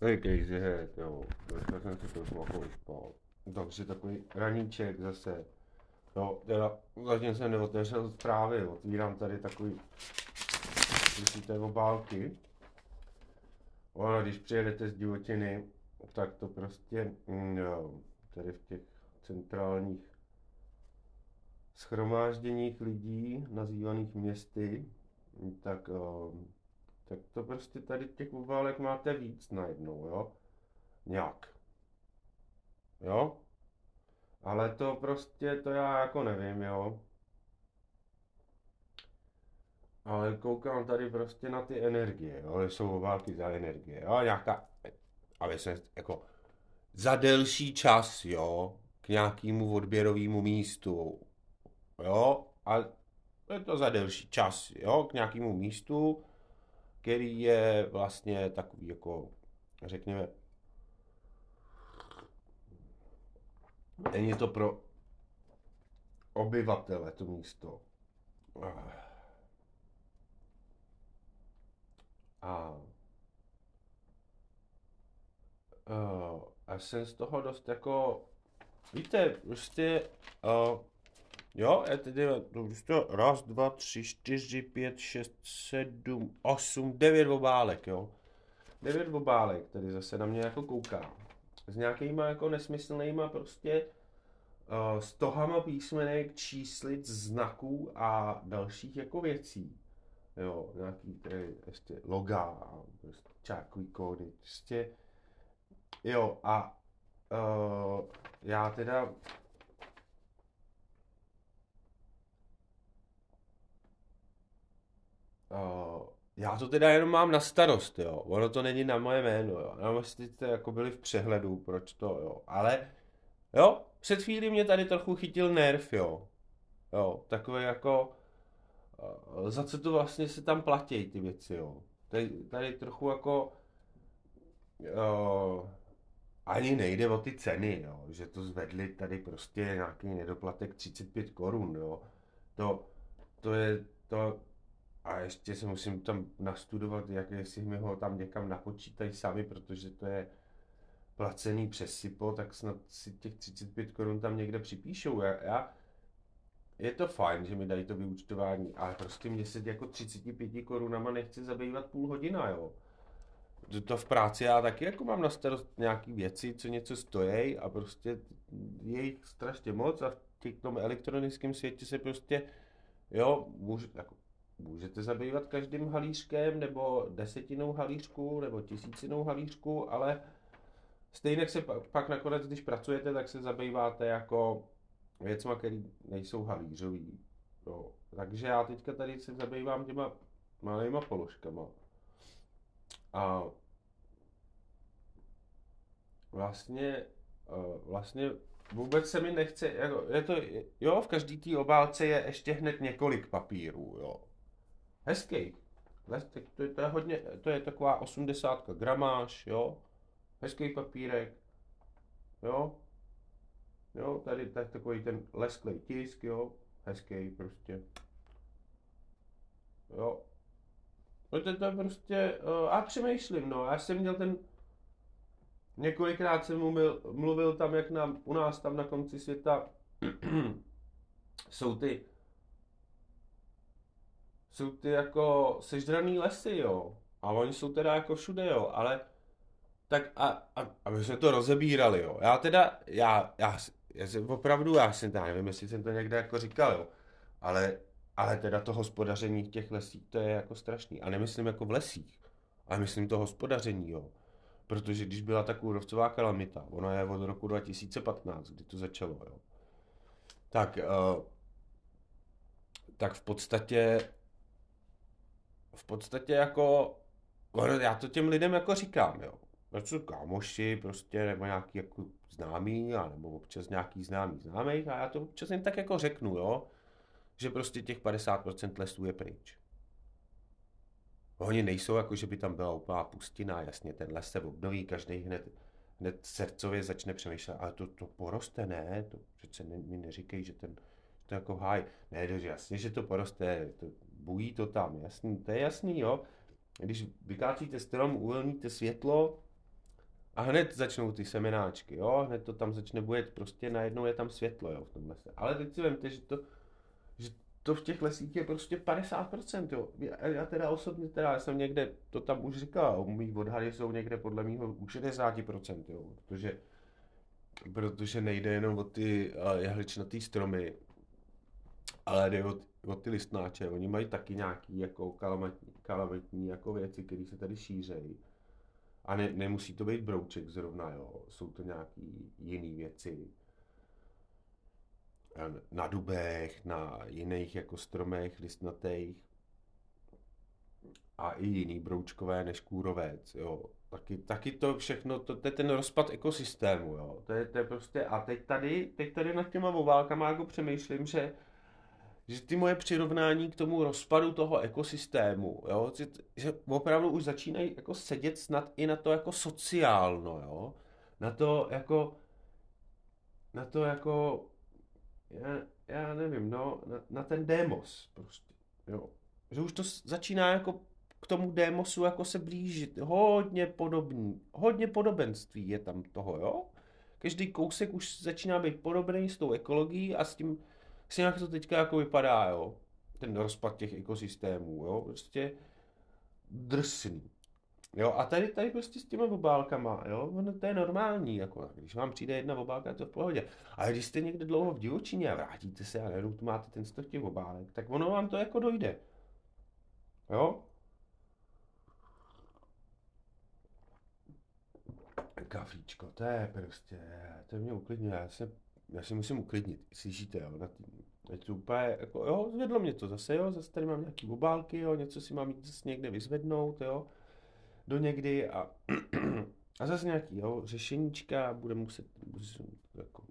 Jaký že jo. Dneska jsem si to trochu vyspal. Takže takový raníček zase. Jo, teda zatím jsem neotevřel zprávy, otvírám tady takový té obálky. Ono, když přijedete z divotiny, tak to prostě, jo, tady v těch centrálních schromážděních lidí, nazývaných městy, tak, eh, tak to prostě tady těch obálek máte víc najednou, jo? Nějak. Jo? Ale to prostě, to já jako nevím, jo? Ale koukám tady prostě na ty energie, jo? jsou obálky za energie, jo? Nějaká, aby se jako za delší čas, jo? K nějakému odběrovému místu, jo, a je to za delší čas, jo, k nějakému místu, který je vlastně takový jako, řekněme, není to pro obyvatele to místo. A, a, jsem z toho dost jako, víte, prostě uh, Jo, je tedy to raz, dva, tři, čtyři, pět, šest, sedm, osm, devět obálek, jo. Devět obálek, tedy zase na mě jako kouká. S nějakýma jako nesmyslnýma prostě uh, stohama písmenek, číslic, znaků a dalších jako věcí. Jo, nějaký tady ještě loga, prostě čákový kódy, prostě jo a uh, já teda Uh, já to teda jenom mám na starost, jo. Ono to není na moje jméno, jo. Jenom jste jako byli v přehledu, proč to, jo. Ale, jo, před chvílí mě tady trochu chytil nerv, jo. Jo, takové jako, uh, za co to vlastně se tam platí ty věci, jo. Tady, tady trochu jako, uh, ani nejde o ty ceny, jo. Že to zvedli tady prostě nějaký nedoplatek 35 korun, jo. To, to je, to, a ještě se musím tam nastudovat, jak jestli mi ho tam někam napočítají sami, protože to je placený přes SIPO, tak snad si těch 35 korun tam někde připíšou. Já, já, je to fajn, že mi dají to vyúčtování, ale prostě mě se jako 35 korunama nechce zabývat půl hodina, jo. To, to v práci já taky jako mám na starost nějaký věci, co něco stojí a prostě je jich strašně moc a v těch tom elektronickém světě se prostě, jo, můžu, jako můžete zabývat každým halířkem, nebo desetinou halířku, nebo tisícinou halířku, ale stejně se pak, pak nakonec, když pracujete, tak se zabýváte jako věcma, které nejsou halířový. Jo. Takže já teďka tady se zabývám těma malýma položkama. A vlastně, vlastně vůbec se mi nechce, jako, je to, jo, v každý té obálce je ještě hned několik papírů, jo. Hezký. To je, to je hodně, to je taková 80 gramáž, jo. Hezký papírek, jo. Jo, tady, tady takový ten lesklý tisk, jo. Hezký prostě. Jo. No to, to je prostě, uh, a přemýšlím, no, já jsem měl ten, několikrát jsem mluvil, mluvil tam, jak nám, u nás tam na konci světa jsou ty jsou ty jako sežraný lesy, jo. A oni jsou teda jako všude, jo, ale tak a, a, a my jsme to rozebírali, jo. Já teda, já, já, já jsem opravdu, já jsem, já nevím, jestli jsem to někde jako říkal, jo, ale, ale teda to hospodaření v těch lesích, to je jako strašný. A nemyslím jako v lesích, ale myslím to hospodaření, jo. Protože když byla ta kůrovcová kalamita, ona je od roku 2015, kdy to začalo, jo. Tak, uh, tak v podstatě v podstatě jako, já to těm lidem jako říkám, jo. To jsou kámoši prostě, nebo nějaký jako známý, a nebo občas nějaký známý známých a já to občas jen tak jako řeknu, jo, že prostě těch 50% lesů je pryč. Oni nejsou jako, že by tam byla úplná pustina, jasně, ten les se obnoví, každý hned, hned srdcově začne přemýšlet, ale to, to poroste, ne, to přece ne, mi neříkej, že ten, to jako háj, ne, to, jasně, že to poroste, to, bují to tam, jasný, to je jasný, jo. Když vykáčíte strom, uvolníte světlo, A hned začnou ty semenáčky, jo, hned to tam začne bujet, prostě najednou je tam světlo, jo, v tom lese. Ale teď si vemte, že to, že to v těch lesích je prostě 50%, jo. Já, já teda osobně, teda já jsem někde, to tam už říkal, mý odhady jsou někde podle mýho u 60%, jo, protože, protože nejde jenom o ty uh, jehličnatý stromy, ale jde o, o ty listnáče, oni mají taky nějaký jako kalamitní, kalamitní jako věci, které se tady šířejí. A ne, nemusí to být brouček zrovna, jo. Jsou to nějaký jiné věci. Na dubech, na jiných jako stromech listnatých. A i jiný broučkové než kůrovec, jo. Taky, taky to všechno, to, to je ten rozpad ekosystému, jo. To je, to je prostě, a teď tady, teď tady nad těma oválkama jako přemýšlím, že že ty moje přirovnání k tomu rozpadu toho ekosystému, jo, že, že opravdu už začínají jako sedět snad i na to jako sociálno, jo, na to jako, na to jako, já, já nevím, no, na, na ten demos prostě, jo, že už to začíná jako k tomu démosu jako se blížit, hodně podobný, hodně podobenství je tam toho, jo, každý kousek už začíná být podobný s tou ekologií a s tím, si jak to teďka jako vypadá, jo, ten rozpad těch ekosystémů, jo, prostě drsný. Jo, a tady, tady prostě s těma obálkama, jo, ono to je normální, jako, když vám přijde jedna obálka, to v pohodě. Ale když jste někde dlouho v divočině a vrátíte se a najednou tu máte ten stok těch obálek, tak ono vám to jako dojde. Jo? Kafíčko, to je prostě, to mě uklidňuje, já se já si musím uklidnit, slyšíte, jo, na tý, teď to úplně, jako, jo, zvedlo mě to zase, jo, zase tady mám nějaký obálky, jo, něco si mám zase někde vyzvednout, jo, do někdy a, a zase nějaký, jo, řešeníčka, bude muset, musím, jako,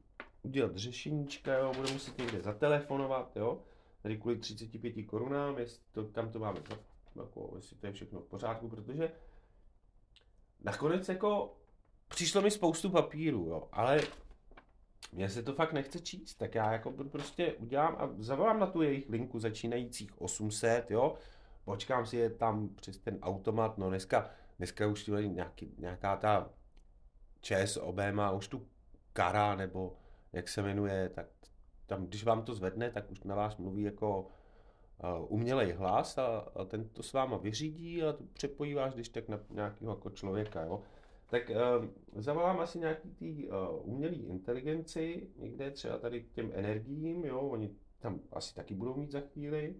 udělat řešeníčka, jo, bude muset někde zatelefonovat, jo, tady kvůli 35 korunám, jestli to, kam to máme, jako, jestli to je všechno v pořádku, protože nakonec jako přišlo mi spoustu papíru, jo, ale mně se to fakt nechce číst, tak já jako prostě udělám a zavolám na tu jejich linku začínajících 800, jo, počkám si je tam přes ten automat, no dneska, dneska už nějaký, nějaká ta ČSOB má už tu kara, nebo jak se jmenuje, tak tam, když vám to zvedne, tak už na vás mluví jako uh, umělej hlas a, a ten to s váma vyřídí a přepojí vás když tak na nějakého jako člověka, jo. Tak uh, zavolám asi nějaký tý uh, umělý inteligenci, někde třeba tady k těm energiím, jo, oni tam asi taky budou mít za chvíli.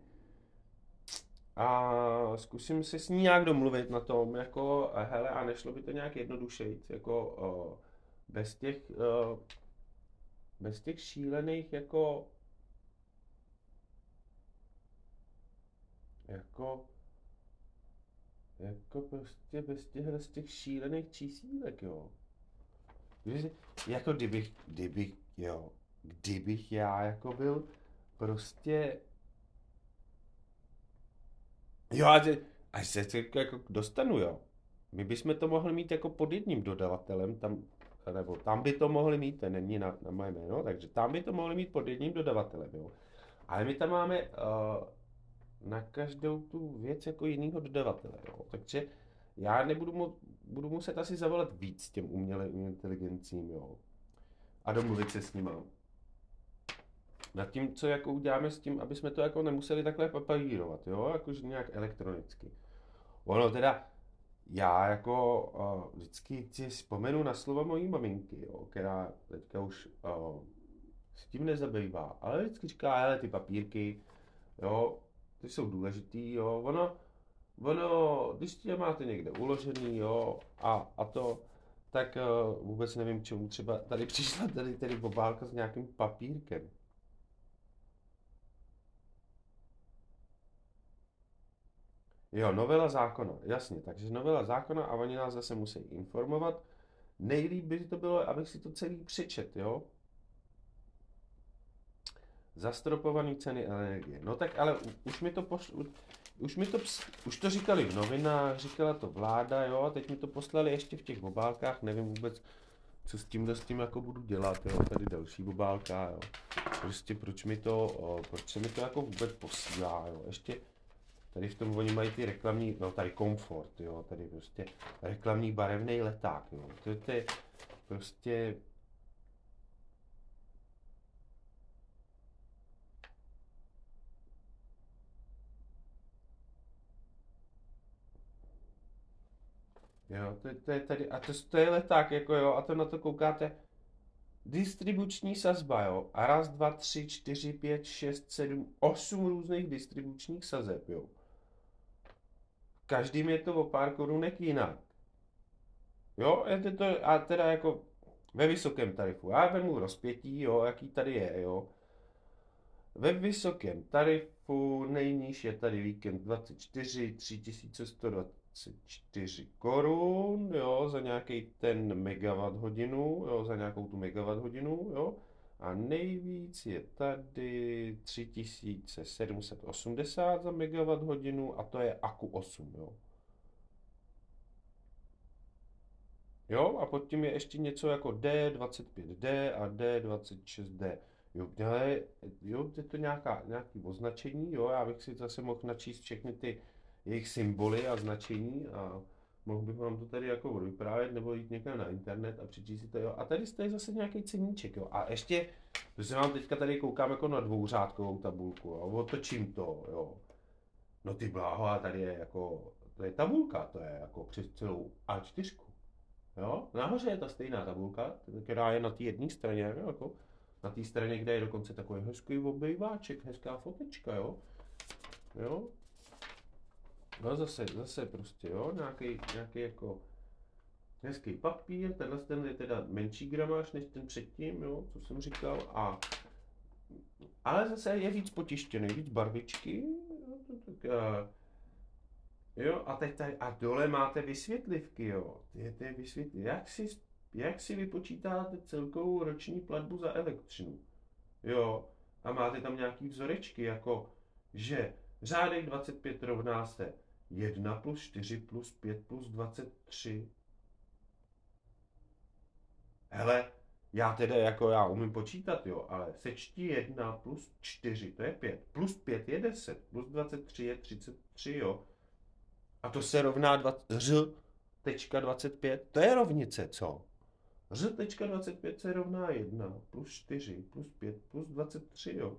A zkusím se s ní nějak domluvit na tom, jako, hele, a nešlo by to nějak jednodušejc, jako uh, bez těch, uh, bez těch šílených, jako, jako, jako prostě bez těchhle z těch šílených čísílek, jo. Jako kdybych, kdybych, jo, kdybych já jako byl prostě Jo, a až se jako, jako dostanu, jo. My bychom to mohli mít jako pod jedním dodavatelem, tam, nebo tam by to mohli mít, to není na, na moje jméno, takže tam by to mohli mít pod jedním dodavatelem, jo. Ale my tam máme uh, na každou tu věc jako jinýho dodavatele. Jo. Takže já nebudu mu, budu muset asi zavolat víc těm umělým inteligencím, jo. A domluvit se s nimi. Nad tím, co jako uděláme s tím, aby jsme to jako nemuseli takhle papírovat, jo, jakože nějak elektronicky. Ono teda, já jako uh, vždycky si vzpomenu na slova mojí maminky, jo, která teďka už uh, s tím nezabývá, ale vždycky říká, hele, ty papírky, jo, ty jsou důležitý, jo, ono, ono, když je máte někde uložený, jo, a, a to, tak uh, vůbec nevím, čemu třeba tady přišla tady, tady obálka s nějakým papírkem. Jo, novela zákona, jasně, takže novela zákona a oni nás zase musí informovat. Nejlíp by to bylo, abych si to celý přečet, jo? Zastropované ceny energie. No tak ale už mi to pošlo, už mi to, už to říkali v novinách, říkala to vláda, jo, a teď mi to poslali ještě v těch obálkách, nevím vůbec, co s tímhle s tím jako budu dělat, jo, tady další obálka, jo. Prostě proč mi to, proč se mi to jako vůbec posílá, jo, ještě, Tady v tom oni mají ty reklamní, no tady komfort, jo, tady prostě reklamní barevný leták, jo. To, to je prostě Jo, to, to je tady, a to, to je leták, jako jo, a to na to koukáte, distribuční sazba, jo, a raz, dva, tři, čtyři, pět, šest, sedm, osm různých distribučních sazeb, jo. Každým je to o pár korunek jinak. Jo, je to, a teda jako ve vysokém tarifu. Já vemu rozpětí, jo, jaký tady je, jo. Ve vysokém tarifu nejníž je tady víkend 24, 3124 korun, jo, za nějaký ten megawatt hodinu, jo, za nějakou tu megawatt hodinu, jo. A nejvíc je tady 3780 za megawatt hodinu a to je Aku 8, jo. Jo, a pod tím je ještě něco jako D25D a D26D. Jo, ale, jo, je to nějaká, nějaký označení, jo, já bych si zase mohl načíst všechny ty jejich symboly a značení a mohl bych vám to tady jako vyprávět nebo jít někam na internet a přečíst si to, jo. A tady je zase nějaký ceníček, jo. A ještě, to se vám teďka tady koukám jako na dvouřádkovou tabulku, jo. Otočím to, jo. No ty bláho, a tady je jako, to je tabulka, to je jako přes celou A4. Jo? Nahoře je ta stejná tabulka, která je na té jedné straně, jo? jako na té straně, kde je dokonce takový hezký obejváček, hezká fotečka, jo. Jo. No zase, zase prostě, jo, nějaký, nějaký jako hezký papír, tenhle ten je teda menší gramáž než ten předtím, jo, co jsem říkal, a ale zase je víc potištěný, víc barvičky, jo, tak, a, jo, a teď tady, a dole máte vysvětlivky, jo, ty, ty vysvětlivky, jak si, jak si vypočítáte celkovou roční platbu za elektřinu, jo, a máte tam nějaký vzorečky, jako, že řádek 25 rovná se 1 plus 4 plus 5 plus 23. Hele, já teda jako já umím počítat, jo, ale sečti 1 plus 4, to je 5, plus 5 je 10, plus 23 je 33, jo. A to se rovná 20, tečka 25, to je rovnice, co? 25 se rovná 1, plus 4, plus 5, plus 23, jo.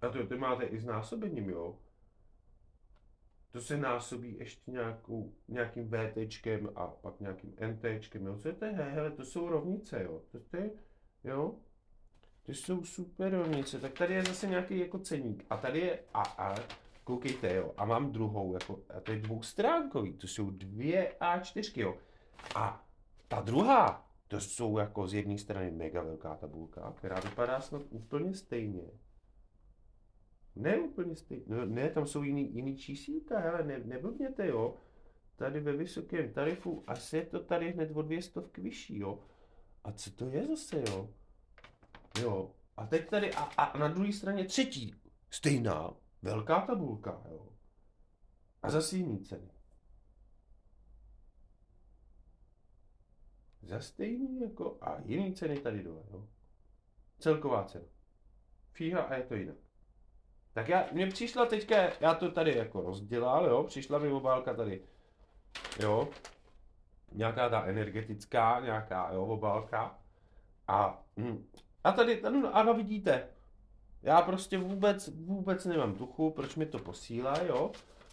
A to ty máte i s násobením, jo. To se násobí ještě nějakou, nějakým VTčkem a pak nějakým NTčkem, jo. Co je to? Hele, to jsou rovnice, jo. To, to je, jo. To jsou super rovnice. Tak tady je zase nějaký jako ceník. A tady je, a, a koukejte, jo. A mám druhou, jako, a to je dvoustránkový. To jsou dvě A4, jo. A ta druhá, to jsou jako z jedné strany mega velká tabulka, která vypadá snad úplně stejně ne úplně stejně. No, ne, tam jsou jiný, jiný čísílka, hele, ne, neblbněte, jo. Tady ve vysokém tarifu, asi je to tady hned o dvě stovky vyšší, jo. A co to je zase, jo? Jo. A teď tady, a, a na druhé straně třetí, stejná, velká tabulka, jo. A zase jiný ceny. Za stejný jako, a jiný ceny tady dole, jo. Celková cena. Fíha a je to jinak. Tak já, mně přišla teďka, já to tady jako rozdělal, jo, přišla mi obálka tady, jo, nějaká ta energetická, nějaká, jo, obálka. A, hm, a tady, no, ano, vidíte, já prostě vůbec, vůbec nemám tuchu, proč mi to posílá, jo,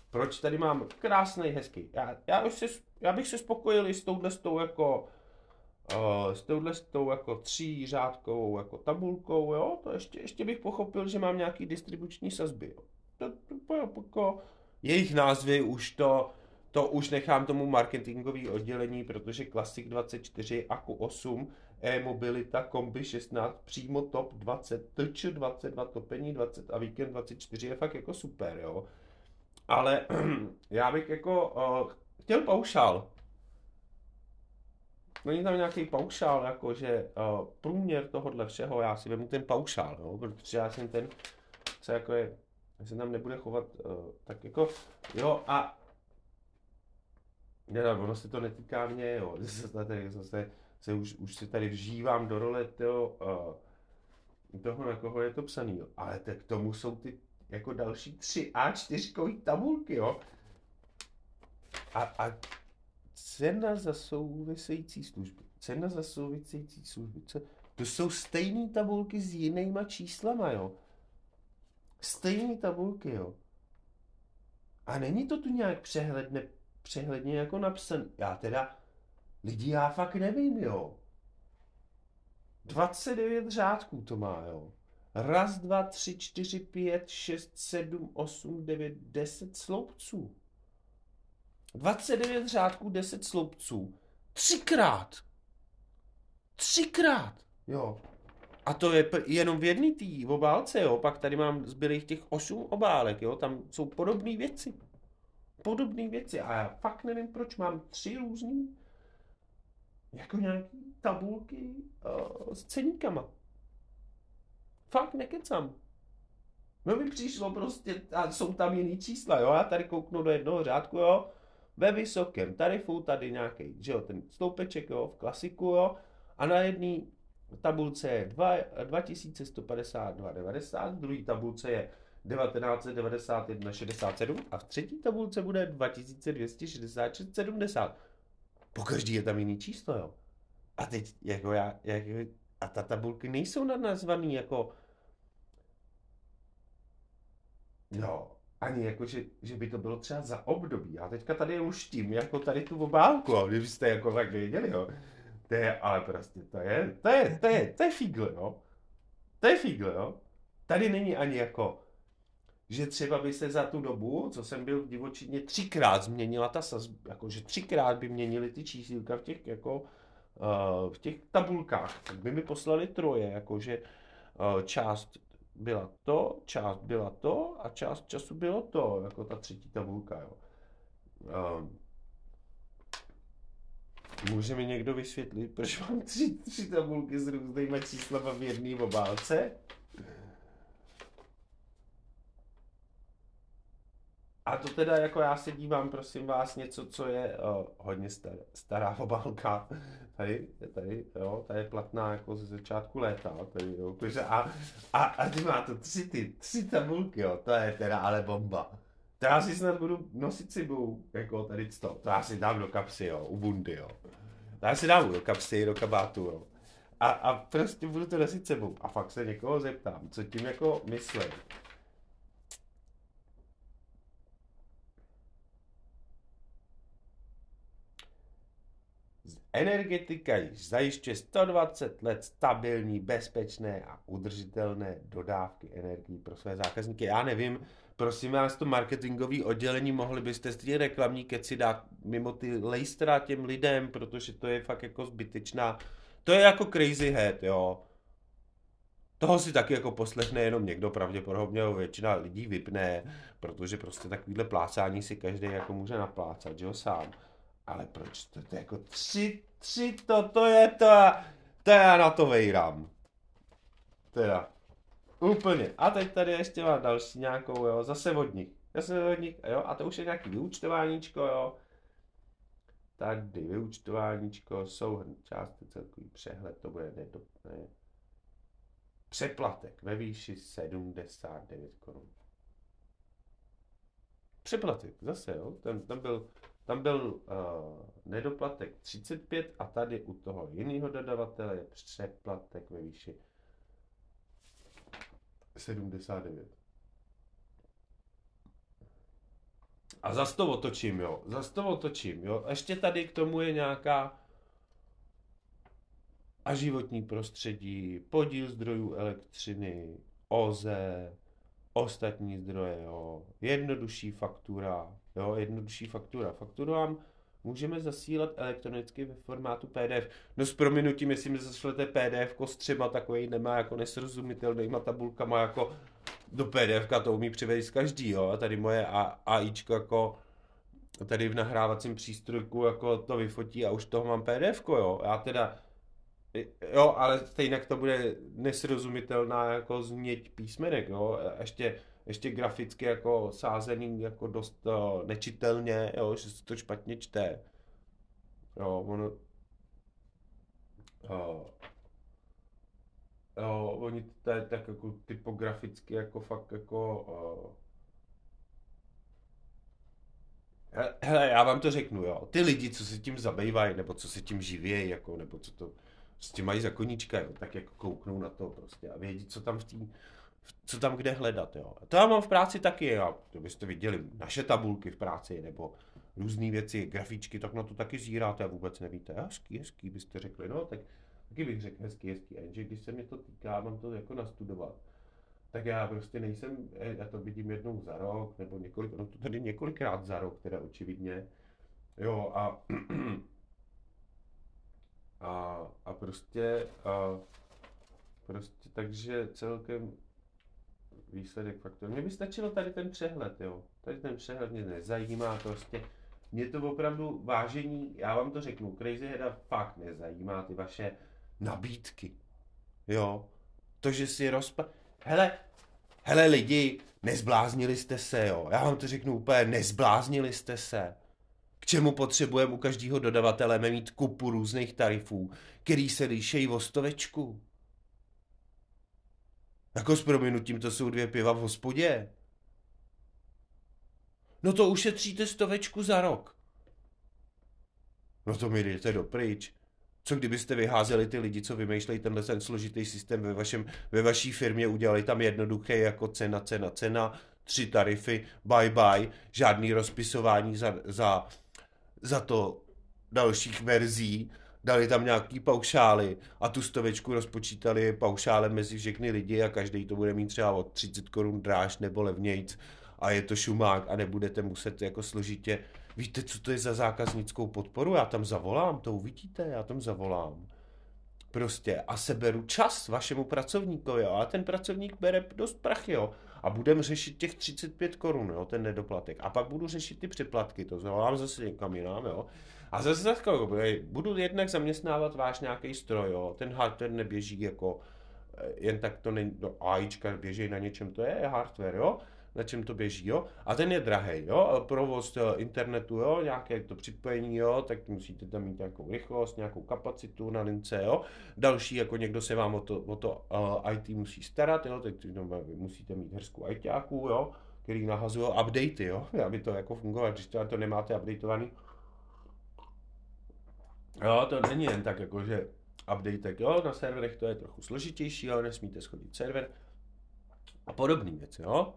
proč tady mám krásný, hezký. Já, já, už se, já bych se spokojil i s touhle s tou jako s touhle s tou jako tří řádkovou jako tabulkou, jo, to ještě, ještě bych pochopil, že mám nějaký distribuční sazby, jo. To, to, to, jako, jejich názvy už to, to už nechám tomu marketingové oddělení, protože Classic 24, Aku 8, e-mobilita, kombi 16, přímo top 20, TČ 22, topení 20 a víkend 24 je fakt jako super, jo. Ale já bych jako uh, chtěl paušál, Není tam nějaký paušál, jako že uh, průměr tohohle všeho, já si vezmu ten paušál, jo, protože já jsem ten, co jako je, se tam nebude chovat, uh, tak jako, jo, a ne, ono se to netýká mě, jo, zase, zase se už, už se tady vžívám do role toho, uh, toho, na koho je to psaný, jo. Ale tak tomu jsou ty jako další tři A4 tabulky, jo. A, a cena za související služby. Cena za související služby. To jsou stejné tabulky s jinýma číslama, jo. Stejné tabulky, jo. A není to tu nějak přehledně, přehledně jako napsan. Já teda, lidi, já fakt nevím, jo. 29 řádků to má, jo. Raz, dva, tři, čtyři, pět, šest, sedm, osm, devět, deset sloupců. 29 řádků, 10 sloupců. Třikrát. Třikrát. Jo. A to je jenom v jedné té obálce, jo. Pak tady mám zbylých těch 8 obálek, jo. Tam jsou podobné věci. Podobné věci. A já fakt nevím, proč mám tři různé jako nějaký tabulky uh, s ceníkama. Fakt nekecam. No mi přišlo prostě, a jsou tam jiný čísla, jo, já tady kouknu do jednoho řádku, jo, ve vysokém tarifu, tady nějaký, že jo, ten sloupeček, jo, v klasiku, jo, a na jedné tabulce je 2152,90, v druhé tabulce je 1991,67 a v třetí tabulce bude 2266,70. Po každý je tam jiný číslo, jo. A teď, jako já, jako, a ta tabulky nejsou nazvaný jako, no, ani jako, že, že by to bylo třeba za období. Já teďka tady už tím, jako tady tu obálku, kdybyste jako tak věděli, jo. To je, ale prostě, to je, to je, to je, to je fígle, jo. To je fígle, jo. Tady není ani jako, že třeba by se za tu dobu, co jsem byl v divočině, třikrát změnila ta sazba, jako že třikrát by měnili ty čísílka v těch, jako, uh, v těch tabulkách, tak by mi poslali troje, jakože uh, část byla to, část byla to a část času bylo to, jako ta třetí tabulka, jo. Uh, může mi někdo vysvětlit, proč mám tři, tři tabulky s různýma číslama v jedné obálce? A to teda jako já se dívám, prosím vás, něco, co je o, hodně stará, stará obálka. Tady, tady, jo, tady je platná jako ze začátku léta. Tady, jo, a, a, a ty má to tři, ty, tři tabulky, jo, to je teda ale bomba. To já si snad budu nosit sebou, jako tady to, to já si dám do kapsy, jo, u bundy, jo. To já si dám do kapsy, do kabátu, jo. A, a prostě budu to nosit sebou. A fakt se někoho zeptám, co tím jako myslí. Energetika již zajišťuje 120 let stabilní, bezpečné a udržitelné dodávky energií pro své zákazníky. Já nevím, prosím vás, to marketingové oddělení, mohli byste ty reklamní keci dát mimo ty lejstra těm lidem, protože to je fakt jako zbytečná. To je jako crazy head, jo. Toho si taky jako poslechne jenom někdo, pravděpodobně většina lidí vypne, protože prostě takovýhle plácání si každý jako může naplácat, že jo, sám. Ale proč to, to je jako tři, tři to, to je to, to já na to vejrám. Teda. Úplně. A teď tady ještě mám další nějakou, jo, zase vodník. Zase vodník, jo, a to už je nějaký vyučtováníčko, jo. Tady vyučtováníčko, souhrn části, celkový přehled, to bude nedopné. Přeplatek ve výši 79 korun. Přeplatek, zase, jo, ten, ten byl tam byl uh, nedoplatek 35 a tady u toho jiného dodavatele je přeplatek ve výši 79. A zase to otočím, jo. Zase to otočím, jo. Ještě tady k tomu je nějaká a životní prostředí, podíl zdrojů elektřiny, OZE, ostatní zdroje, jo. Jednodušší faktura, Jo, jednodušší faktura. Fakturu vám můžeme zasílat elektronicky ve formátu PDF. No s prominutím, jestli mi zašlete PDF s třema takový nemá jako nesrozumitelnýma tabulkama jako do PDF, to umí přivést každý, jo. A tady moje AIčko jako tady v nahrávacím přístrojku jako to vyfotí a už toho mám PDF, jo. Já teda Jo, ale stejně to bude nesrozumitelná jako změť písmenek, jo. Ještě ještě graficky jako sázený jako dost uh, nečitelně, jo, že se to špatně čte. Jo, ono... Uh, Jo, oni to je tak jako typograficky jako fakt jako... Uh... Hele, já vám to řeknu, jo. Ty lidi, co se tím zabývají, nebo co se tím živějí, jako, nebo co to prostě mají za koníčka, jo, tak jako kouknou na to prostě a vědí, co tam v tým, co tam kde hledat, jo. A to já mám v práci taky, jo. To byste viděli naše tabulky v práci, nebo různé věci, grafičky, tak na to taky zíráte a vůbec nevíte. Hezký, hezký, byste řekli, no, tak taky bych řekl hezký, hezký. A jenže když se mě to týká, mám to jako nastudovat, tak já prostě nejsem, eh, já to vidím jednou za rok, nebo několik, no to tady několikrát za rok, teda očividně, jo, a a, a prostě, a prostě takže celkem výsledek faktor. Mně by stačilo tady ten přehled, jo. Tady ten přehled mě nezajímá, prostě mě to opravdu vážení, já vám to řeknu, Crazy Heada fakt nezajímá ty vaše nabídky. Jo. To, že si rozpa... Hele, hele lidi, nezbláznili jste se, jo. Já vám to řeknu úplně, nezbláznili jste se. K čemu potřebujeme u každého dodavatele mít kupu různých tarifů, který se lišejí o stovečku? Jako s prominutím to jsou dvě piva v hospodě. No to ušetříte stovečku za rok. No to mi jdete dopryč. Co kdybyste vyházeli ty lidi, co vymýšlejí tenhle ten složitý systém ve, vašem, ve vaší firmě, udělali tam jednoduché jako cena, cena, cena, tři tarify, bye bye, žádný rozpisování za, za, za to dalších verzí, dali tam nějaký paušály a tu stovečku rozpočítali paušálem mezi všechny lidi a každý to bude mít třeba od 30 korun dráž nebo levnějc a je to šumák a nebudete muset jako složitě Víte, co to je za zákaznickou podporu? Já tam zavolám, to uvidíte, já tam zavolám. Prostě a seberu čas vašemu pracovníkovi, jo, a ten pracovník bere dost prachy, jo, a budeme řešit těch 35 korun, ten nedoplatek. A pak budu řešit ty přeplatky, to zavolám zase někam jinam, jo. A zase takové, budu jednak zaměstnávat váš nějaký stroj, jo, ten hardware neběží jako, eh, jen tak to není, no, AIčka běží na něčem, to je hardware, jo, na čem to běží, jo, a ten je drahý, jo, provoz eh, internetu, jo, nějaké to připojení, jo, tak musíte tam mít nějakou rychlost, nějakou kapacitu na lince, jo, další, jako někdo se vám o to, o to uh, IT musí starat, jo, tak musíte mít hrsku ITáků, jo, který nahazují updaty, jo, aby to jako fungovalo, když to, to nemáte updateovaný, jo, to není jen tak, jako že update, jo, na serverech to je trochu složitější, jo, nesmíte schodit server a podobné věci, jo.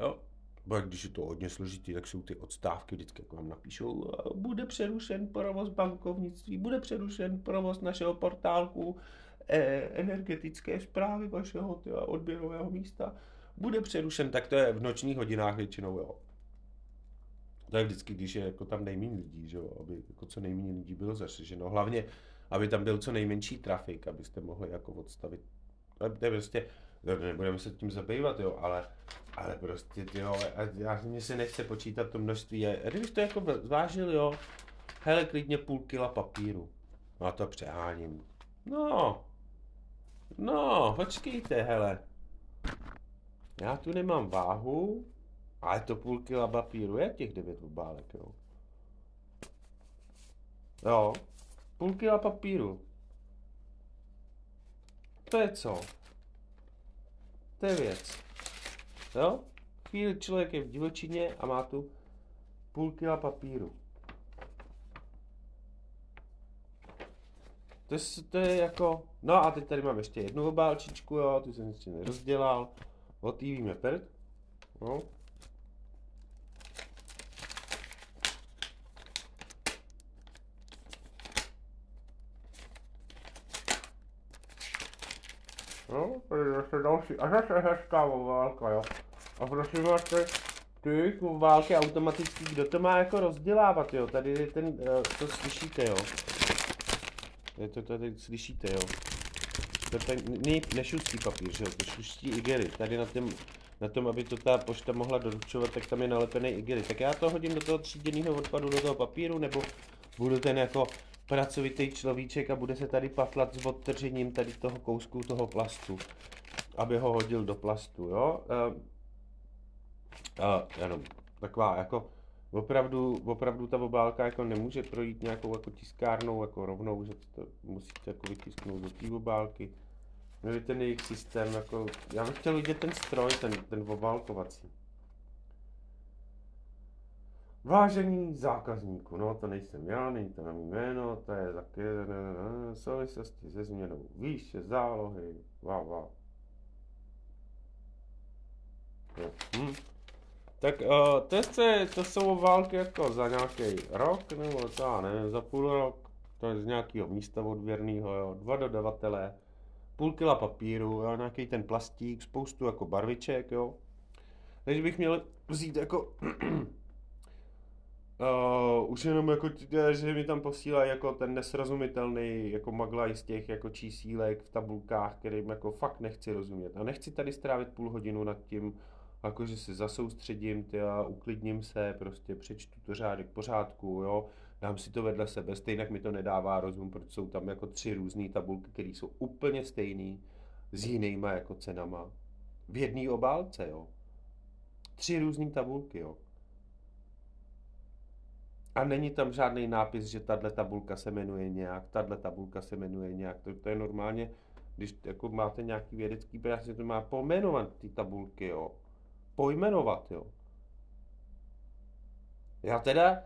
Jo? Bo když je to hodně složitý, tak jsou ty odstávky vždycky, jako vám napíšou, bude přerušen provoz bankovnictví, bude přerušen provoz našeho portálku e, energetické zprávy vašeho odběrového místa, bude přerušen, tak to je v nočních hodinách většinou, jo. Je vždycky, když je jako tam nejméně lidí, že jo, aby jako co nejméně lidí bylo zařešeno. Hlavně, aby tam byl co nejmenší trafik, abyste mohli jako odstavit. To je prostě, nebudeme se tím zabývat, jo, ale, ale prostě, jo, já mě se nechce počítat to množství, a kdybych to jako zvážil, jo, hele, klidně půl kila papíru, no a to přeháním, no, no, počkejte, hele, já tu nemám váhu, ale to půl kila papíru je těch devět obálek, jo. Jo, půl kila papíru. To je co? To je věc. Jo? Chvíli člověk je v divočině a má tu půl kila papíru. To je, to je jako... No a teď tady mám ještě jednu obálčičku, jo, tu jsem ještě nerozdělal. Otývíme prd. No. No, tady zase další. A zase hezká válka, jo. A prosím vás, ty, ty války automatický, kdo to má jako rozdělávat, jo. Tady ten, uh, to slyšíte, jo. Je to tady slyšíte, jo. To ten, ne, nešustý papír, že jo, to šustí igery. Tady na tom, na tom, aby to ta pošta mohla doručovat, tak tam je nalepený igery. Tak já to hodím do toho tříděného odpadu, do toho papíru, nebo budu ten jako pracovitý človíček a bude se tady patlat s odtržením tady toho kousku toho plastu, aby ho hodil do plastu, jo. Uh, uh, jenom taková jako opravdu, opravdu ta obálka jako nemůže projít nějakou jako tiskárnou jako rovnou, že to musíte jako vytisknout do té obálky. měli ten jejich systém, jako, já bych chtěl vidět ten stroj, ten, ten obálkovací. Vážení zákazníku, no to nejsem já, není to na mý jméno, to je taky souvislosti se změnou výše zálohy, wow, wow. Hm. Tak uh, to, je, to jsou války jako za nějaký rok, nebo já nevím, za půl rok, to je z nějakého místa odvěrného, jo, dva dodavatelé, půl kila papíru, jo, nějaký ten plastík, spoustu jako barviček, jo. Takže bych měl vzít jako Uh, už jenom jako, že mi tam posílají jako ten nesrozumitelný jako maglaj z těch jako čísílek v tabulkách, kterým jako fakt nechci rozumět. A nechci tady strávit půl hodinu nad tím, jakože se zasoustředím, a uklidním se, prostě přečtu to řádek pořádku, jo, dám si to vedle sebe, stejně mi to nedává rozum, protože jsou tam jako tři různé tabulky, které jsou úplně stejné, s jinýma jako cenama. V jedné obálce, jo. Tři různé tabulky, jo. A není tam žádný nápis, že tahle tabulka se jmenuje nějak, tahle tabulka se jmenuje nějak. To, to je normálně, když jako máte nějaký vědecký práce, to má pojmenovat ty tabulky, jo. Pojmenovat, jo. Já teda,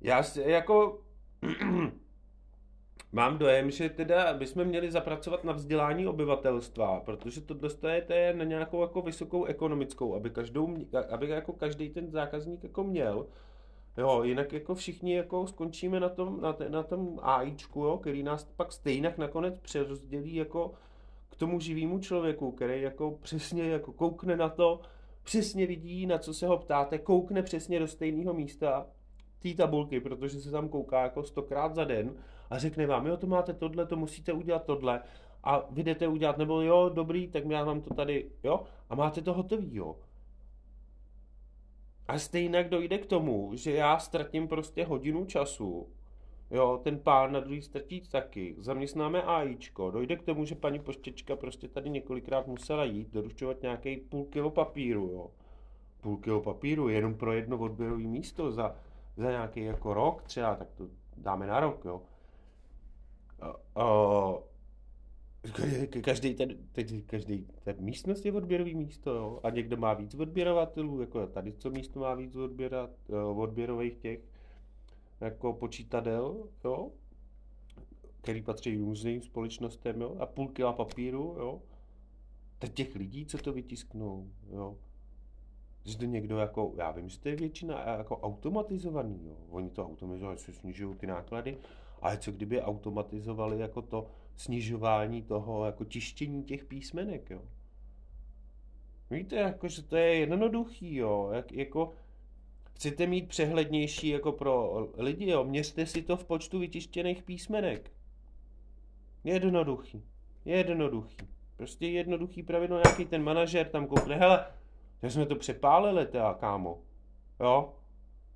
já jako mám dojem, že teda bychom měli zapracovat na vzdělání obyvatelstva, protože to dostajete na nějakou jako vysokou ekonomickou, aby, každou, aby jako každý ten zákazník jako měl Jo, jinak jako všichni jako skončíme na tom, na, te, na tom AIčku, jo, který nás pak stejně nakonec přerozdělí jako k tomu živému člověku, který jako přesně jako koukne na to, přesně vidí, na co se ho ptáte, koukne přesně do stejného místa té tabulky, protože se tam kouká jako stokrát za den a řekne vám, jo, to máte tohle, to musíte udělat tohle a vy jdete udělat, nebo jo, dobrý, tak já vám to tady, jo, a máte to hotový, jo. A stejně dojde k tomu, že já ztratím prostě hodinu času, jo, ten pán na druhý ztratí taky, zaměstnáme AIčko, dojde k tomu, že paní poštěčka prostě tady několikrát musela jít doručovat nějaký půl kilo papíru, jo. Půl kilo papíru jenom pro jedno odběrové místo za, za nějaký jako rok třeba, tak to dáme na rok, jo. Každý ten, ten, každý ten místnost je odběrový místo, jo? A někdo má víc odběrovatelů, jako tady co místo má víc odběrat, odběrových těch jako počítadel, jo? který patří různým společnostem, jo? a půl kila papíru, jo? Teď těch lidí, co to vytisknou, jo? To někdo jako, já vím, že to je většina jako automatizovaný, jo? Oni to automatizují, se snižují ty náklady, ale co kdyby automatizovali jako to snižování toho, jako tištění těch písmenek, jo. Víte, jako, že to je jednoduchý, jo, jak, jako chcete mít přehlednější jako pro lidi, jo, měřte si to v počtu vytištěných písmenek. Jednoduchý, jednoduchý. Prostě jednoduchý pravidlo, nějaký ten manažer tam koukne, hele, že jsme to přepálili, teda, kámo, jo,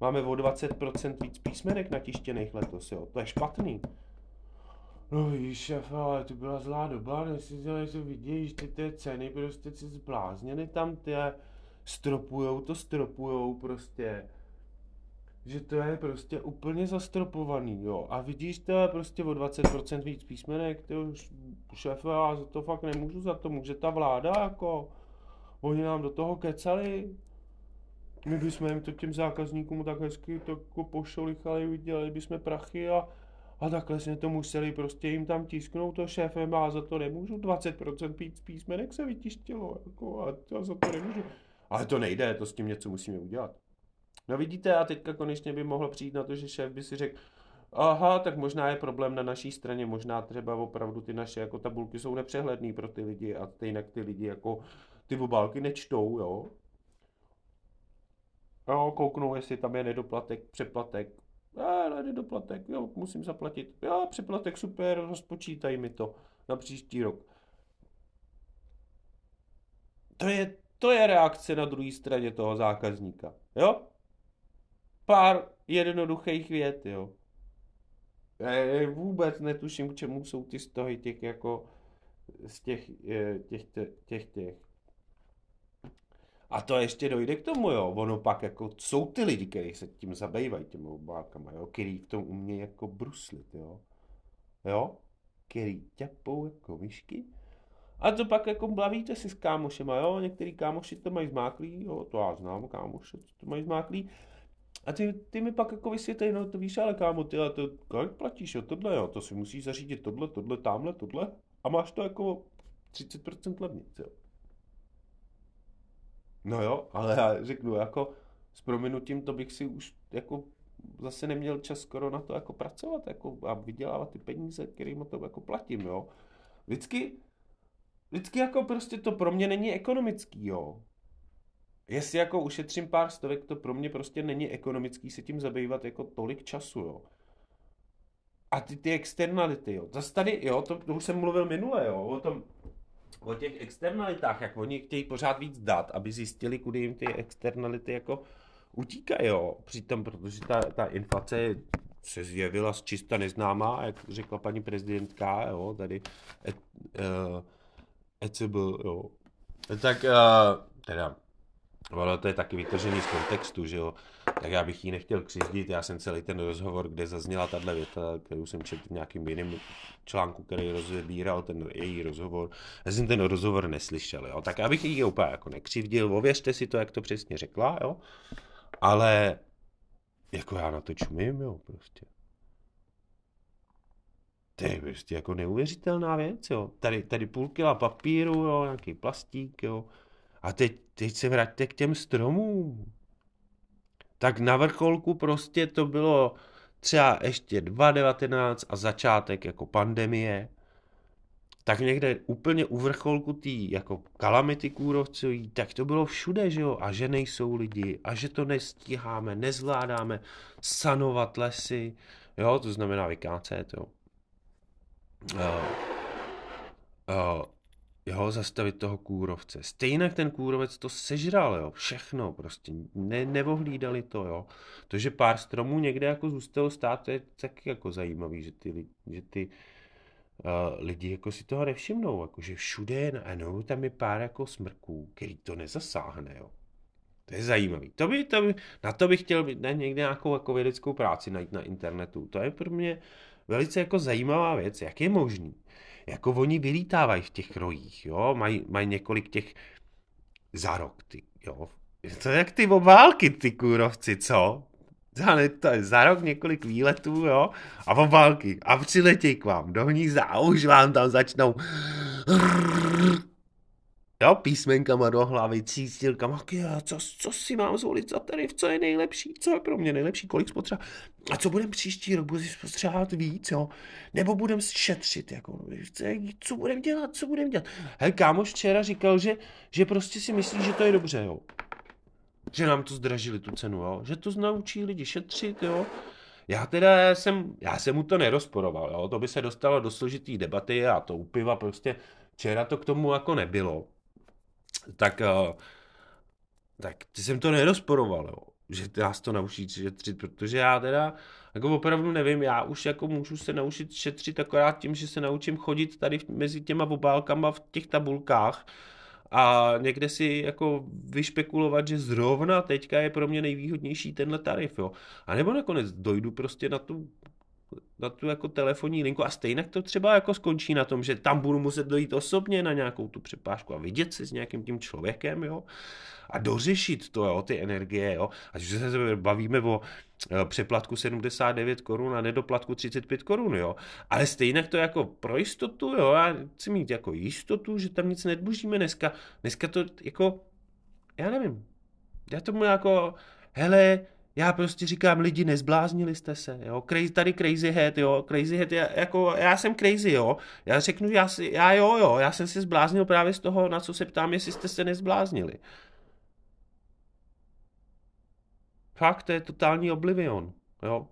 máme o 20% víc písmenek natištěných letos, jo, to je špatný. No víš, šef, ale to byla zlá doba, než si že vidíš, ty ty ceny prostě si zblázněny tam, ty stropujou to, stropujou prostě. Že to je prostě úplně zastropovaný, jo. A vidíš, to je prostě o 20% víc písmenek, ty už, šéfe, já za to fakt nemůžu, za to může ta vláda, jako. Oni nám do toho kecali. My bychom jim to těm zákazníkům tak hezky to jako pošolichali, udělali bychom prachy a a takhle jsme to museli prostě jim tam tisknout to šéfem a za to nemůžu, 20% víc písmenek se vytištilo, jako, a to za to nemůžu. Ale to nejde, to s tím něco musíme udělat. No vidíte, a teďka konečně by mohlo přijít na to, že šéf by si řekl, aha, tak možná je problém na naší straně, možná třeba opravdu ty naše jako tabulky jsou nepřehledný pro ty lidi a stejně ty lidi jako ty obálky nečtou, jo. Jo, kouknou, jestli tam je nedoplatek, přeplatek, a nedoplatek, jo, musím zaplatit. Jo, přeplatek, super, rozpočítaj mi to na příští rok. To je, to je reakce na druhé straně toho zákazníka, jo? Pár jednoduchých vět, jo. Já vůbec netuším, k čemu jsou ty stohy těch jako z těch, těch, těch, těch, těch a to ještě dojde k tomu, jo. Ono pak jako jsou ty lidi, kteří se tím zabývají, těmi obálkama, jo, který v tom umějí jako bruslit, jo. Jo, který ťapou jako myšky A to pak jako bavíte si s kámošema, jo, některý kámoši to mají zmáklý, jo, to já znám kámoše, to mají zmáklý. A ty, ty mi pak jako vysvětlí, no to víš, ale kámo, ty, ale to, kolik platíš, jo, tohle, jo, to si musíš zařídit tohle, tohle, tamhle, tohle a máš to jako 30% levnic, jo. No jo, ale já řeknu, jako s prominutím to bych si už jako zase neměl čas skoro na to jako pracovat jako a vydělávat ty peníze, kterým to jako platím, jo. Vždycky, vždycky jako prostě to pro mě není ekonomický, jo. Jestli jako ušetřím pár stovek, to pro mě prostě není ekonomický se tím zabývat jako tolik času, jo. A ty, ty externality, jo. Zase tady, jo, to, to už jsem mluvil minule, jo, o tom, o těch externalitách, jak oni chtějí pořád víc dát, aby zjistili, kudy jim ty externality jako utíkají, jo. Přitom, protože ta, ta inflace se zjevila z čista neznámá, jak řekla paní prezidentka, jo, tady et, uh, ECB, jo. Tak, uh, teda, ono to je taky vytržený z kontextu, že jo. Tak já bych jí nechtěl křizdit, já jsem celý ten rozhovor, kde zazněla tahle věta, kterou jsem četl v nějakým jiném článku, který rozebíral ten její rozhovor. Já jsem ten rozhovor neslyšel, jo. Tak abych jí úplně jako nekřivdil, ověřte si to, jak to přesně řekla, jo. Ale jako já na to čumím, jo, prostě. To je prostě jako neuvěřitelná věc, jo. Tady, tady půl kila papíru, jo, nějaký plastík, jo. A teď, teď se vraťte k těm stromům. Tak na vrcholku prostě to bylo třeba ještě 2019 a začátek jako pandemie tak někde úplně u vrcholku té jako kalamity kůrovcový, tak to bylo všude, že jo, a že nejsou lidi, a že to nestíháme, nezvládáme sanovat lesy, jo, to znamená vykácet, jo. Uh, uh, jo, zastavit toho kůrovce. Stejně ten kůrovec to sežral, jo, všechno, prostě ne, nevohlídali to, jo. To, že pár stromů někde jako zůstalo stát, to je tak jako zajímavý, že ty, že ty uh, lidi jako si toho nevšimnou, jako že všude je ano, tam je pár jako smrků, který to nezasáhne, jo. To je zajímavý. To by, to by, na to bych chtěl být, ne, někde nějakou jako vědeckou práci najít na internetu. To je pro mě velice jako zajímavá věc, jak je možný. Jako oni vylítávají v těch rojích, jo, mají, mají několik těch zárok, ty, jo. To je jak ty obálky, ty kůrovci, co? to je za rok několik výletů, jo, a obálky. A přiletí k vám do hnízda a už vám tam začnou jo, písmenkama do hlavy, cístilkama, co, co si mám zvolit za tarif, co je nejlepší, co je pro mě nejlepší, kolik spotřeba, a co budem příští rok, budeme spotřebovat víc, jo, nebo budem šetřit, jako, co budem dělat, co budem dělat. Hej, kámoš včera říkal, že, že prostě si myslí, že to je dobře, jo že nám to zdražili tu cenu, jo? že to naučí lidi šetřit, jo. Já teda jsem, já jsem mu to nerozporoval, jo? to by se dostalo do složitý debaty a to u piva prostě včera to k tomu jako nebylo. Tak, eh, tak jsem to nerozporoval, jo? že nás to naučí šetřit, protože já teda jako opravdu nevím, já už jako můžu se naučit šetřit akorát tím, že se naučím chodit tady mezi těma obálkama v těch tabulkách, a někde si jako vyšpekulovat, že zrovna teďka je pro mě nejvýhodnější tenhle tarif, jo. A nebo nakonec dojdu prostě na tu na tu jako telefonní linku. A stejně to třeba jako skončí na tom, že tam budu muset dojít osobně na nějakou tu přepážku a vidět se s nějakým tím člověkem, jo, a dořešit to, jo, ty energie, jo, a že se bavíme o eh, přeplatku 79 korun a nedoplatku 35 korun, jo, ale stejně to jako pro jistotu, jo, já chci mít jako jistotu, že tam nic nedlužíme dneska, dneska to jako, já nevím, já tomu jako, hele, já prostě říkám, lidi, nezbláznili jste se, jo, crazy, tady crazy head, jo, crazy head, já, jako, já jsem crazy, jo, já řeknu, já, si, já jo, jo, já jsem se zbláznil právě z toho, na co se ptám, jestli jste se nezbláznili. Fakt, to je totální oblivion, jo.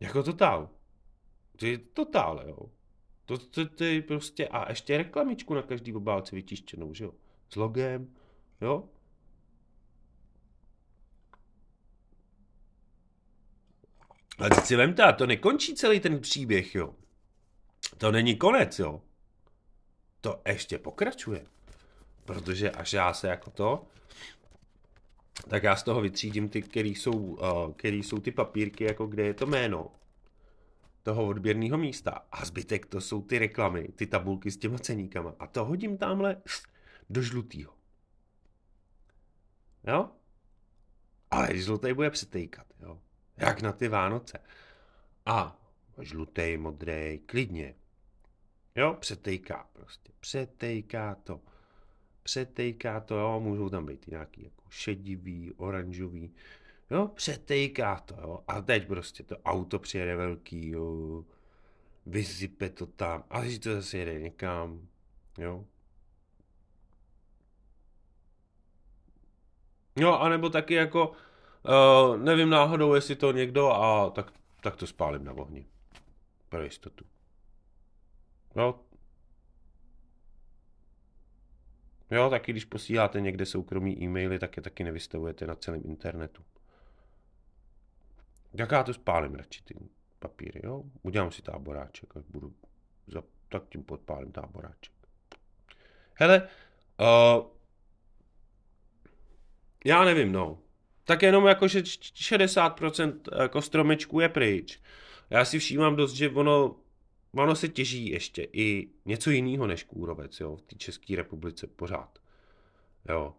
Jako totál. To je totál, jo. To, to, to je prostě, a ještě reklamičku na každý obálce vytištěnou, že jo. S logem, jo. Ale teď si vemte, to nekončí celý ten příběh, jo. To není konec, jo. To ještě pokračuje. Protože až já se jako to, tak já z toho vytřídím ty, který jsou, uh, který jsou ty papírky, jako kde je to jméno. toho odběrného místa a zbytek to jsou ty reklamy, ty tabulky s těma ceníkama a to hodím tamhle do žlutýho. Jo? Ale když žlutý bude přetejkat? Jak na ty Vánoce. A žlutý, modrý, klidně. Jo, přetejká prostě. Přetejká to. Přetejká to, jo, můžou tam být nějaký jako šedivý, oranžový. Jo, přetejká to, jo. A teď prostě to auto přijede velký, jo. Vysype to tam. A když to zase jede někam, jo. No, anebo taky jako, uh, nevím náhodou, jestli to někdo, a tak, tak to spálím na ohni. Pro jistotu. Jo. Jo, taky když posíláte někde soukromý e-maily, tak je taky nevystavujete na celém internetu. Jak já to spálím radši, ty papíry, jo? Udělám si táboráček, až budu, za, tak tím podpálím táboráček. Hele, uh, já nevím, no. Tak jenom jako, že 60% jako stromečků je pryč. Já si všímám dost, že ono, ono se těží ještě i něco jiného než kůrovec, jo, v té České republice pořád. Jo.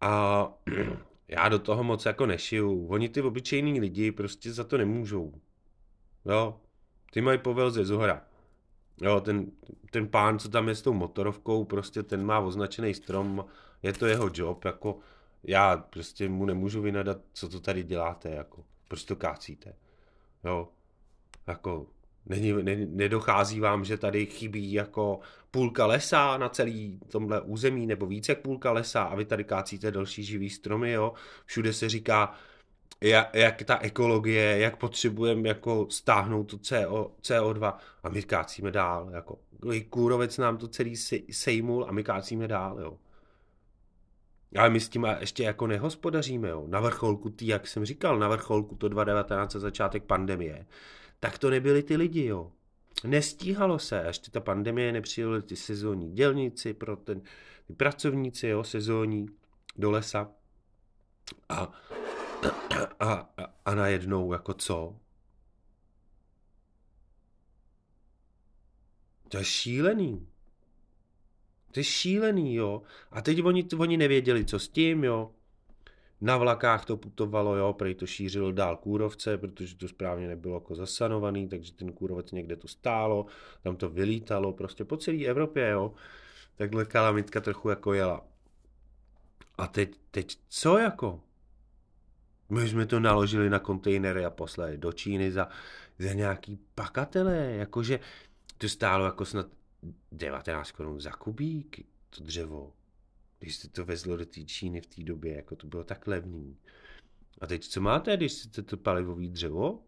A já do toho moc jako nešiju. Oni ty obyčejní lidi prostě za to nemůžou. Jo. Ty mají povel ze zohra. Jo, ten, ten pán, co tam je s tou motorovkou, prostě ten má označený strom, je to jeho job, jako já prostě mu nemůžu vynadat, co to tady děláte, jako, proč to kácíte. Jo, jako, není, ne, nedochází vám, že tady chybí jako půlka lesa na celý tomhle území, nebo více jak půlka lesa a vy tady kácíte další živý stromy, jo. Všude se říká, jak, jak ta ekologie, jak potřebujeme jako stáhnout to CO, CO2 a my kácíme dál, jako kůrovec nám to celý sejmul a my kácíme dál, jo. Ale my s tím ještě jako nehospodaříme, jo. Na vrcholku tý, jak jsem říkal, na vrcholku to 2019 a začátek pandemie, tak to nebyli ty lidi, jo. Nestíhalo se, až ta pandemie nepřijeli ty sezónní dělníci pro ten, ty pracovníci, jo, sezónní do lesa. A, a, a, a najednou jako co? To je šílený. To je šílený, jo. A teď oni, oni nevěděli, co s tím, jo. Na vlakách to putovalo, jo, prej to šířilo dál kůrovce, protože to správně nebylo jako zasanovaný, takže ten kůrovec někde to stálo, tam to vylítalo, prostě po celé Evropě, jo. Takhle kalamitka trochu jako jela. A teď, teď co jako? My jsme to naložili na kontejnery a poslali do Číny za, za nějaký pakatele, jakože to stálo jako snad 19 korun za kubík, to dřevo. Když jste to vezlo do té Číny v té době, jako to bylo tak levný. A teď co máte, když jste to palivový dřevo?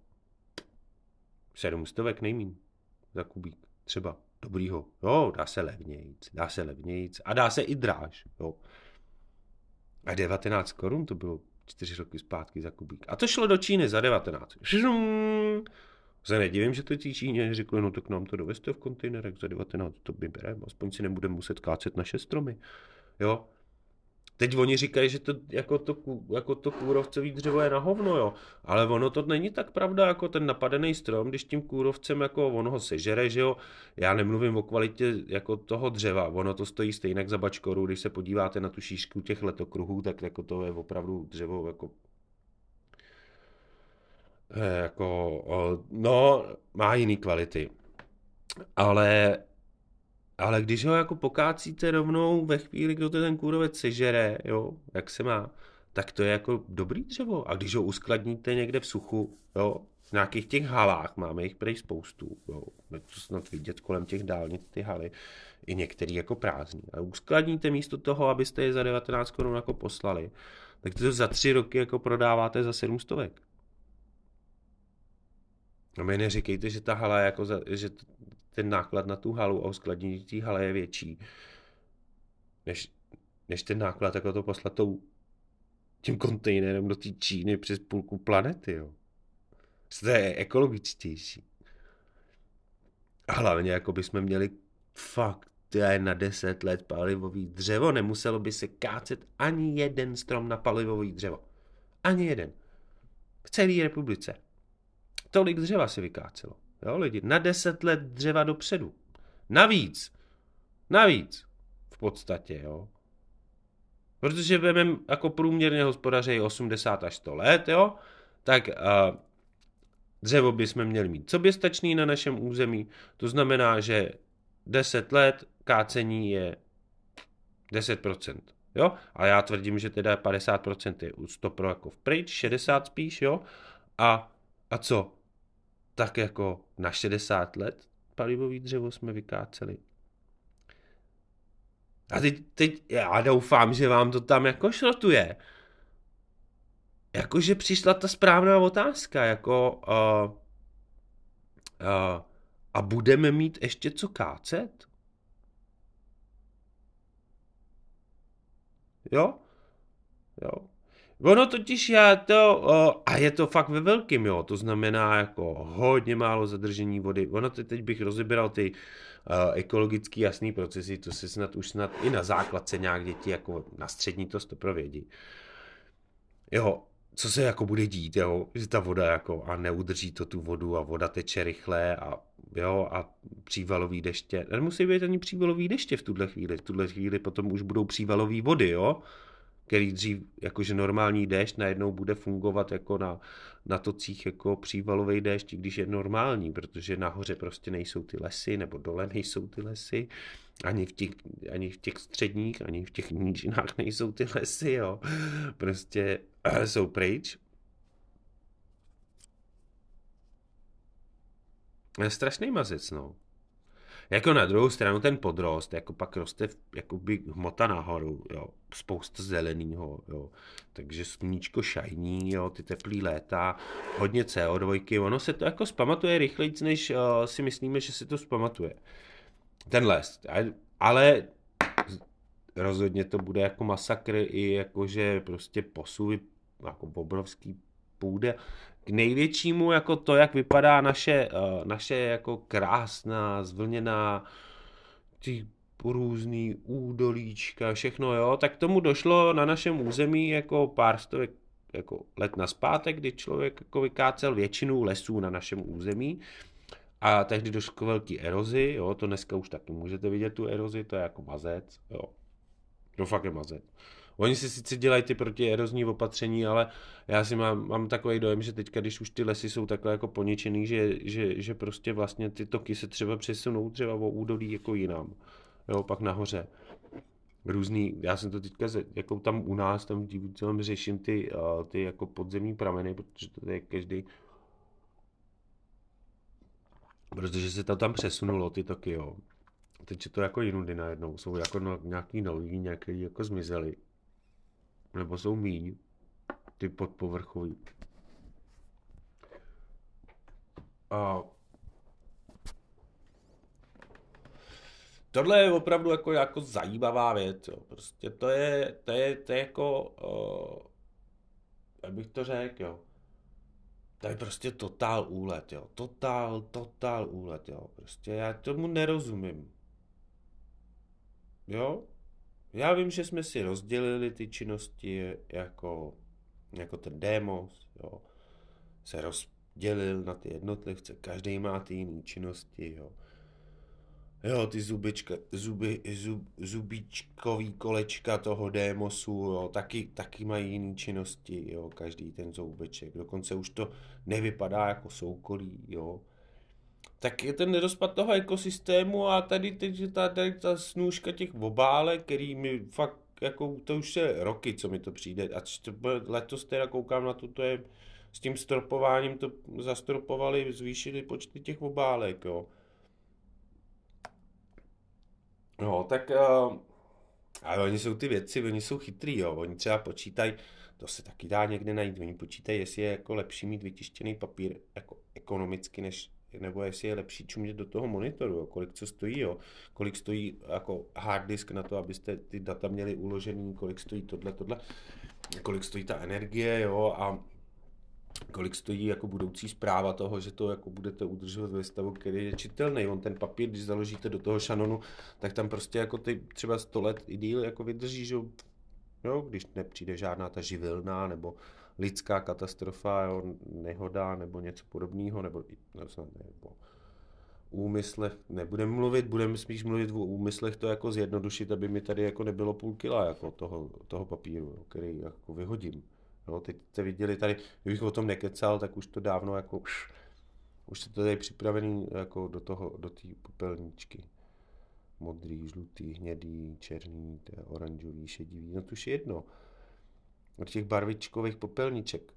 Sedm stovek nejmín za kubík, třeba dobrýho. Jo, dá se levnějc, dá se levnějc a dá se i dráž, jo. A 19 korun to bylo čtyři roky zpátky za kubík. A to šlo do Číny za 19. Šum, se nedivím, že to ti Číně řekli, no tak nám to dovezte v kontejnerech za 19, to by bereme, aspoň si nebudeme muset kácet naše stromy. Jo, Teď oni říkají, že to jako to, jako to kůrovcový dřevo je na hovno, jo. Ale ono to není tak pravda, jako ten napadený strom, když tím kůrovcem jako ono ho sežere, že jo. Já nemluvím o kvalitě jako toho dřeva, ono to stojí stejně za bačkoru, když se podíváte na tu šířku těch letokruhů, tak jako to je opravdu dřevo jako jako, no, má jiný kvality. Ale, ale když ho jako pokácíte rovnou ve chvíli, kdo to ten kůrovec sežere, jo, jak se má, tak to je jako dobrý dřevo. A když ho uskladníte někde v suchu, jo, v nějakých těch halách, máme jich prej spoustu, jo, je to snad vidět kolem těch dálnic ty haly, i některý jako prázdný. A uskladníte místo toho, abyste je za 19 korun jako poslali, tak to za tři roky jako prodáváte za 700. No mi neříkejte, že ta hala jako za, že ten náklad na tu halu a uskladnění té haly je větší, než, než ten náklad jako to poslat tou, tím kontejnerem do té Číny přes půlku planety, jo. To je ekologičtější. A hlavně jako bychom měli fakt je na 10 let palivový dřevo, nemuselo by se kácet ani jeden strom na palivový dřevo. Ani jeden. V celé republice. Tolik dřeva se vykácelo. Jo, lidi, na 10 let dřeva dopředu. Navíc. Navíc. V podstatě, jo. Protože vememe jako průměrně hospodaři 80 až 100 let, jo, tak uh, dřevo bychom měli mít soběstačný na našem území. To znamená, že 10 let kácení je 10%. Jo? A já tvrdím, že teda 50% je už to pro jako v pryč, 60 spíš, jo? A, a co? Tak jako na 60 let palivový dřevo jsme vykáceli. A teď, teď já doufám, že vám to tam jako šrotuje. Jakože přišla ta správná otázka, jako uh, uh, a budeme mít ještě co kácet? Jo? Jo. Ono totiž já to, a je to fakt ve velkým, jo, to znamená jako hodně málo zadržení vody. Ono teď, teď bych rozebral ty uh, jasný procesy, to si snad už snad i na základce nějak děti jako na střední to to vědí. Jo, co se jako bude dít, jo, že ta voda jako a neudrží to tu vodu a voda teče rychle a jo, a přívalový deště. Nemusí být ani přívalový deště v tuhle chvíli. V tuhle chvíli potom už budou přívalový vody, jo, který dřív, jakože normální déšť najednou bude fungovat jako na, na tocích jako přívalový déšť, když je normální, protože nahoře prostě nejsou ty lesy, nebo dole nejsou ty lesy, ani v těch, ani v těch středních, ani v těch nížinách nejsou ty lesy, jo. Prostě jsou pryč. Strašný mazec, no. Jako na druhou stranu ten podrost, jako pak roste jakoby hmota nahoru, jo, spousta zelenýho, jo, takže sluníčko šajní, jo, ty teplý léta, hodně CO2, ono se to jako spamatuje rychleji, než uh, si myslíme, že se to spamatuje. Ten les, ale rozhodně to bude jako masakr i jakože prostě posuvy jako obrovský půjde k největšímu jako to, jak vypadá naše, uh, naše jako krásná, zvlněná, ty různý údolíčka, všechno, jo, tak tomu došlo na našem území jako pár stovek jako let naspátek, kdy člověk jako vykácel většinu lesů na našem území a tehdy došlo k velký erozi, jo, to dneska už taky můžete vidět tu erozi, to je jako mazec, jo, to fakt je mazec. Oni si sice dělají ty protierozní opatření, ale já si mám, mám takový dojem, že teďka, když už ty lesy jsou takhle jako poničený, že, že, že prostě vlastně ty toky se třeba přesunou třeba o údolí jako jinam. Jo, pak nahoře. Různý, já jsem to teďka, jako tam u nás, tam v celém řeším ty, ty jako podzemní prameny, protože to je každý protože se to tam přesunulo, ty toky, jo. Teď je to jako jinudy najednou, jsou jako no, nějaký nový, nějaký jako zmizely nebo jsou míň, ty podpovrchový. A tohle je opravdu jako, jako zajímavá věc, jo. Prostě to je, to je, to je jako, uh, jak bych to řekl, jo. To je prostě totál úlet, jo. Totál, totál úlet, jo. Prostě já tomu nerozumím. Jo? Já vím, že jsme si rozdělili ty činnosti jako, jako ten demos, jo. Se rozdělil na ty jednotlivce, každý má ty jiné činnosti, jo. Jo, ty zubička, zuby, zub, zubičkový kolečka toho démosu, jo, taky, taky mají jiné činnosti, jo, každý ten zoubeček. Dokonce už to nevypadá jako soukolí, jo tak je ten rozpad toho ekosystému a tady teď ta, tady ta snůžka těch obálek, který mi fakt, jako to už je roky, co mi to přijde. A letos teda koukám na to, to je s tím stropováním to zastropovali, zvýšili počty těch obálek, jo. No, tak uh, ale oni jsou ty věci, oni jsou chytrý, jo. Oni třeba počítají, to se taky dá někde najít, oni počítají, jestli je jako lepší mít vytištěný papír jako ekonomicky, než nebo jestli je lepší čumět do toho monitoru, jo, kolik co stojí, jo, kolik stojí jako hard disk na to, abyste ty data měli uložený, kolik stojí tohle, tohle, kolik stojí ta energie, jo, a kolik stojí jako budoucí zpráva toho, že to jako budete udržovat ve stavu, který je čitelný. On ten papír, když založíte do toho šanonu, tak tam prostě jako ty třeba 100 let i díl jako vydrží, že Jo, když nepřijde žádná ta živilná nebo lidská katastrofa, jo, nehoda nebo něco podobného, nebo, nebo úmyslech nebudeme mluvit, budeme spíš mluvit o úmyslech to jako zjednodušit, aby mi tady jako nebylo půl kila jako toho, toho papíru, jo, který jako vyhodím. No, teď jste viděli tady, kdybych o tom nekecal, tak už to dávno jako, už, už se to tady připravený jako do toho, do té popelničky. Modrý, žlutý, hnědý, černý, oranžový, šedivý, no to už je jedno. Od těch barvičkových popelniček.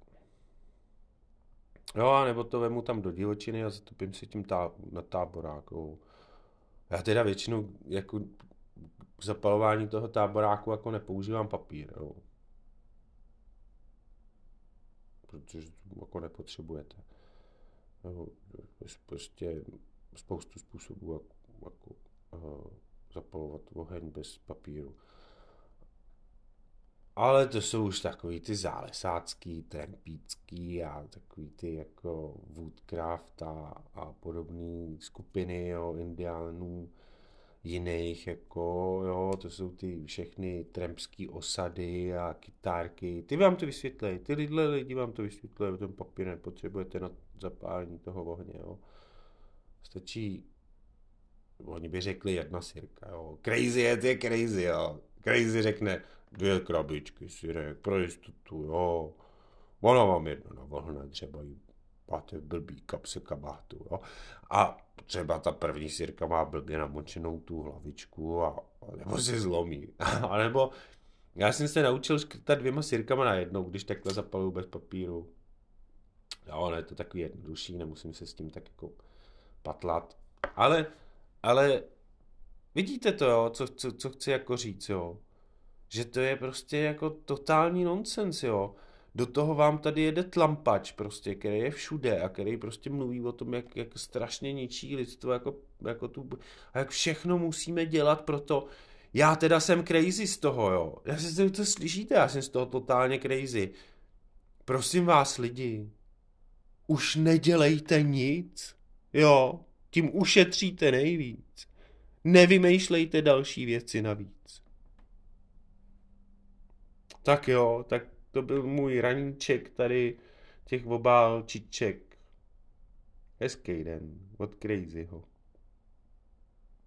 Jo, a nebo to vemu tam do divočiny a zatopím si tím tá, na táboráku. Já teda většinou jako k zapalování toho táboráku jako nepoužívám papír, jo. Protože jako nepotřebujete. Jo, prostě spoustu způsobů jako, jako zapalovat oheň bez papíru. Ale to jsou už takový ty zálesácký, trampícký a takový ty jako Woodcraft a, a podobné skupiny, jo, indiánů jiných, jako, jo, to jsou ty všechny trampský osady a kytárky. Ty vám to vysvětlej, ty lidle lidi vám to vysvětlej, ten papír nepotřebujete na zapálení toho ohně, jo. Stačí, oni by řekli jedna sirka, jo. Crazy je, je crazy, jo. Crazy řekne, dvě krabičky syrek pro jistotu, jo. Ona vám jedno navlhne, třeba jí máte blbý kapse kabátu, jo. A třeba ta první sirka má blbě namočenou tu hlavičku a, nebo se zlomí. a nebo já jsem se naučil škrtat dvěma sirkama na jednou, když takhle zapaluju bez papíru. Jo, ale je to takový jednodušší, nemusím se s tím tak jako patlat. Ale, ale vidíte to, jo, co, co, co chci jako říct, jo že to je prostě jako totální nonsens, jo. Do toho vám tady jede tlampač prostě, který je všude a který prostě mluví o tom, jak, jak strašně ničí lidstvo, jako, jako tu, a jak všechno musíme dělat pro to. Já teda jsem crazy z toho, jo. Já si to slyšíte, já jsem z toho totálně crazy. Prosím vás, lidi, už nedělejte nic, jo. Tím ušetříte nejvíc. Nevymýšlejte další věci navíc. Tak jo, tak to byl můj raníček tady těch obálčiček. Hezký den od Crazyho.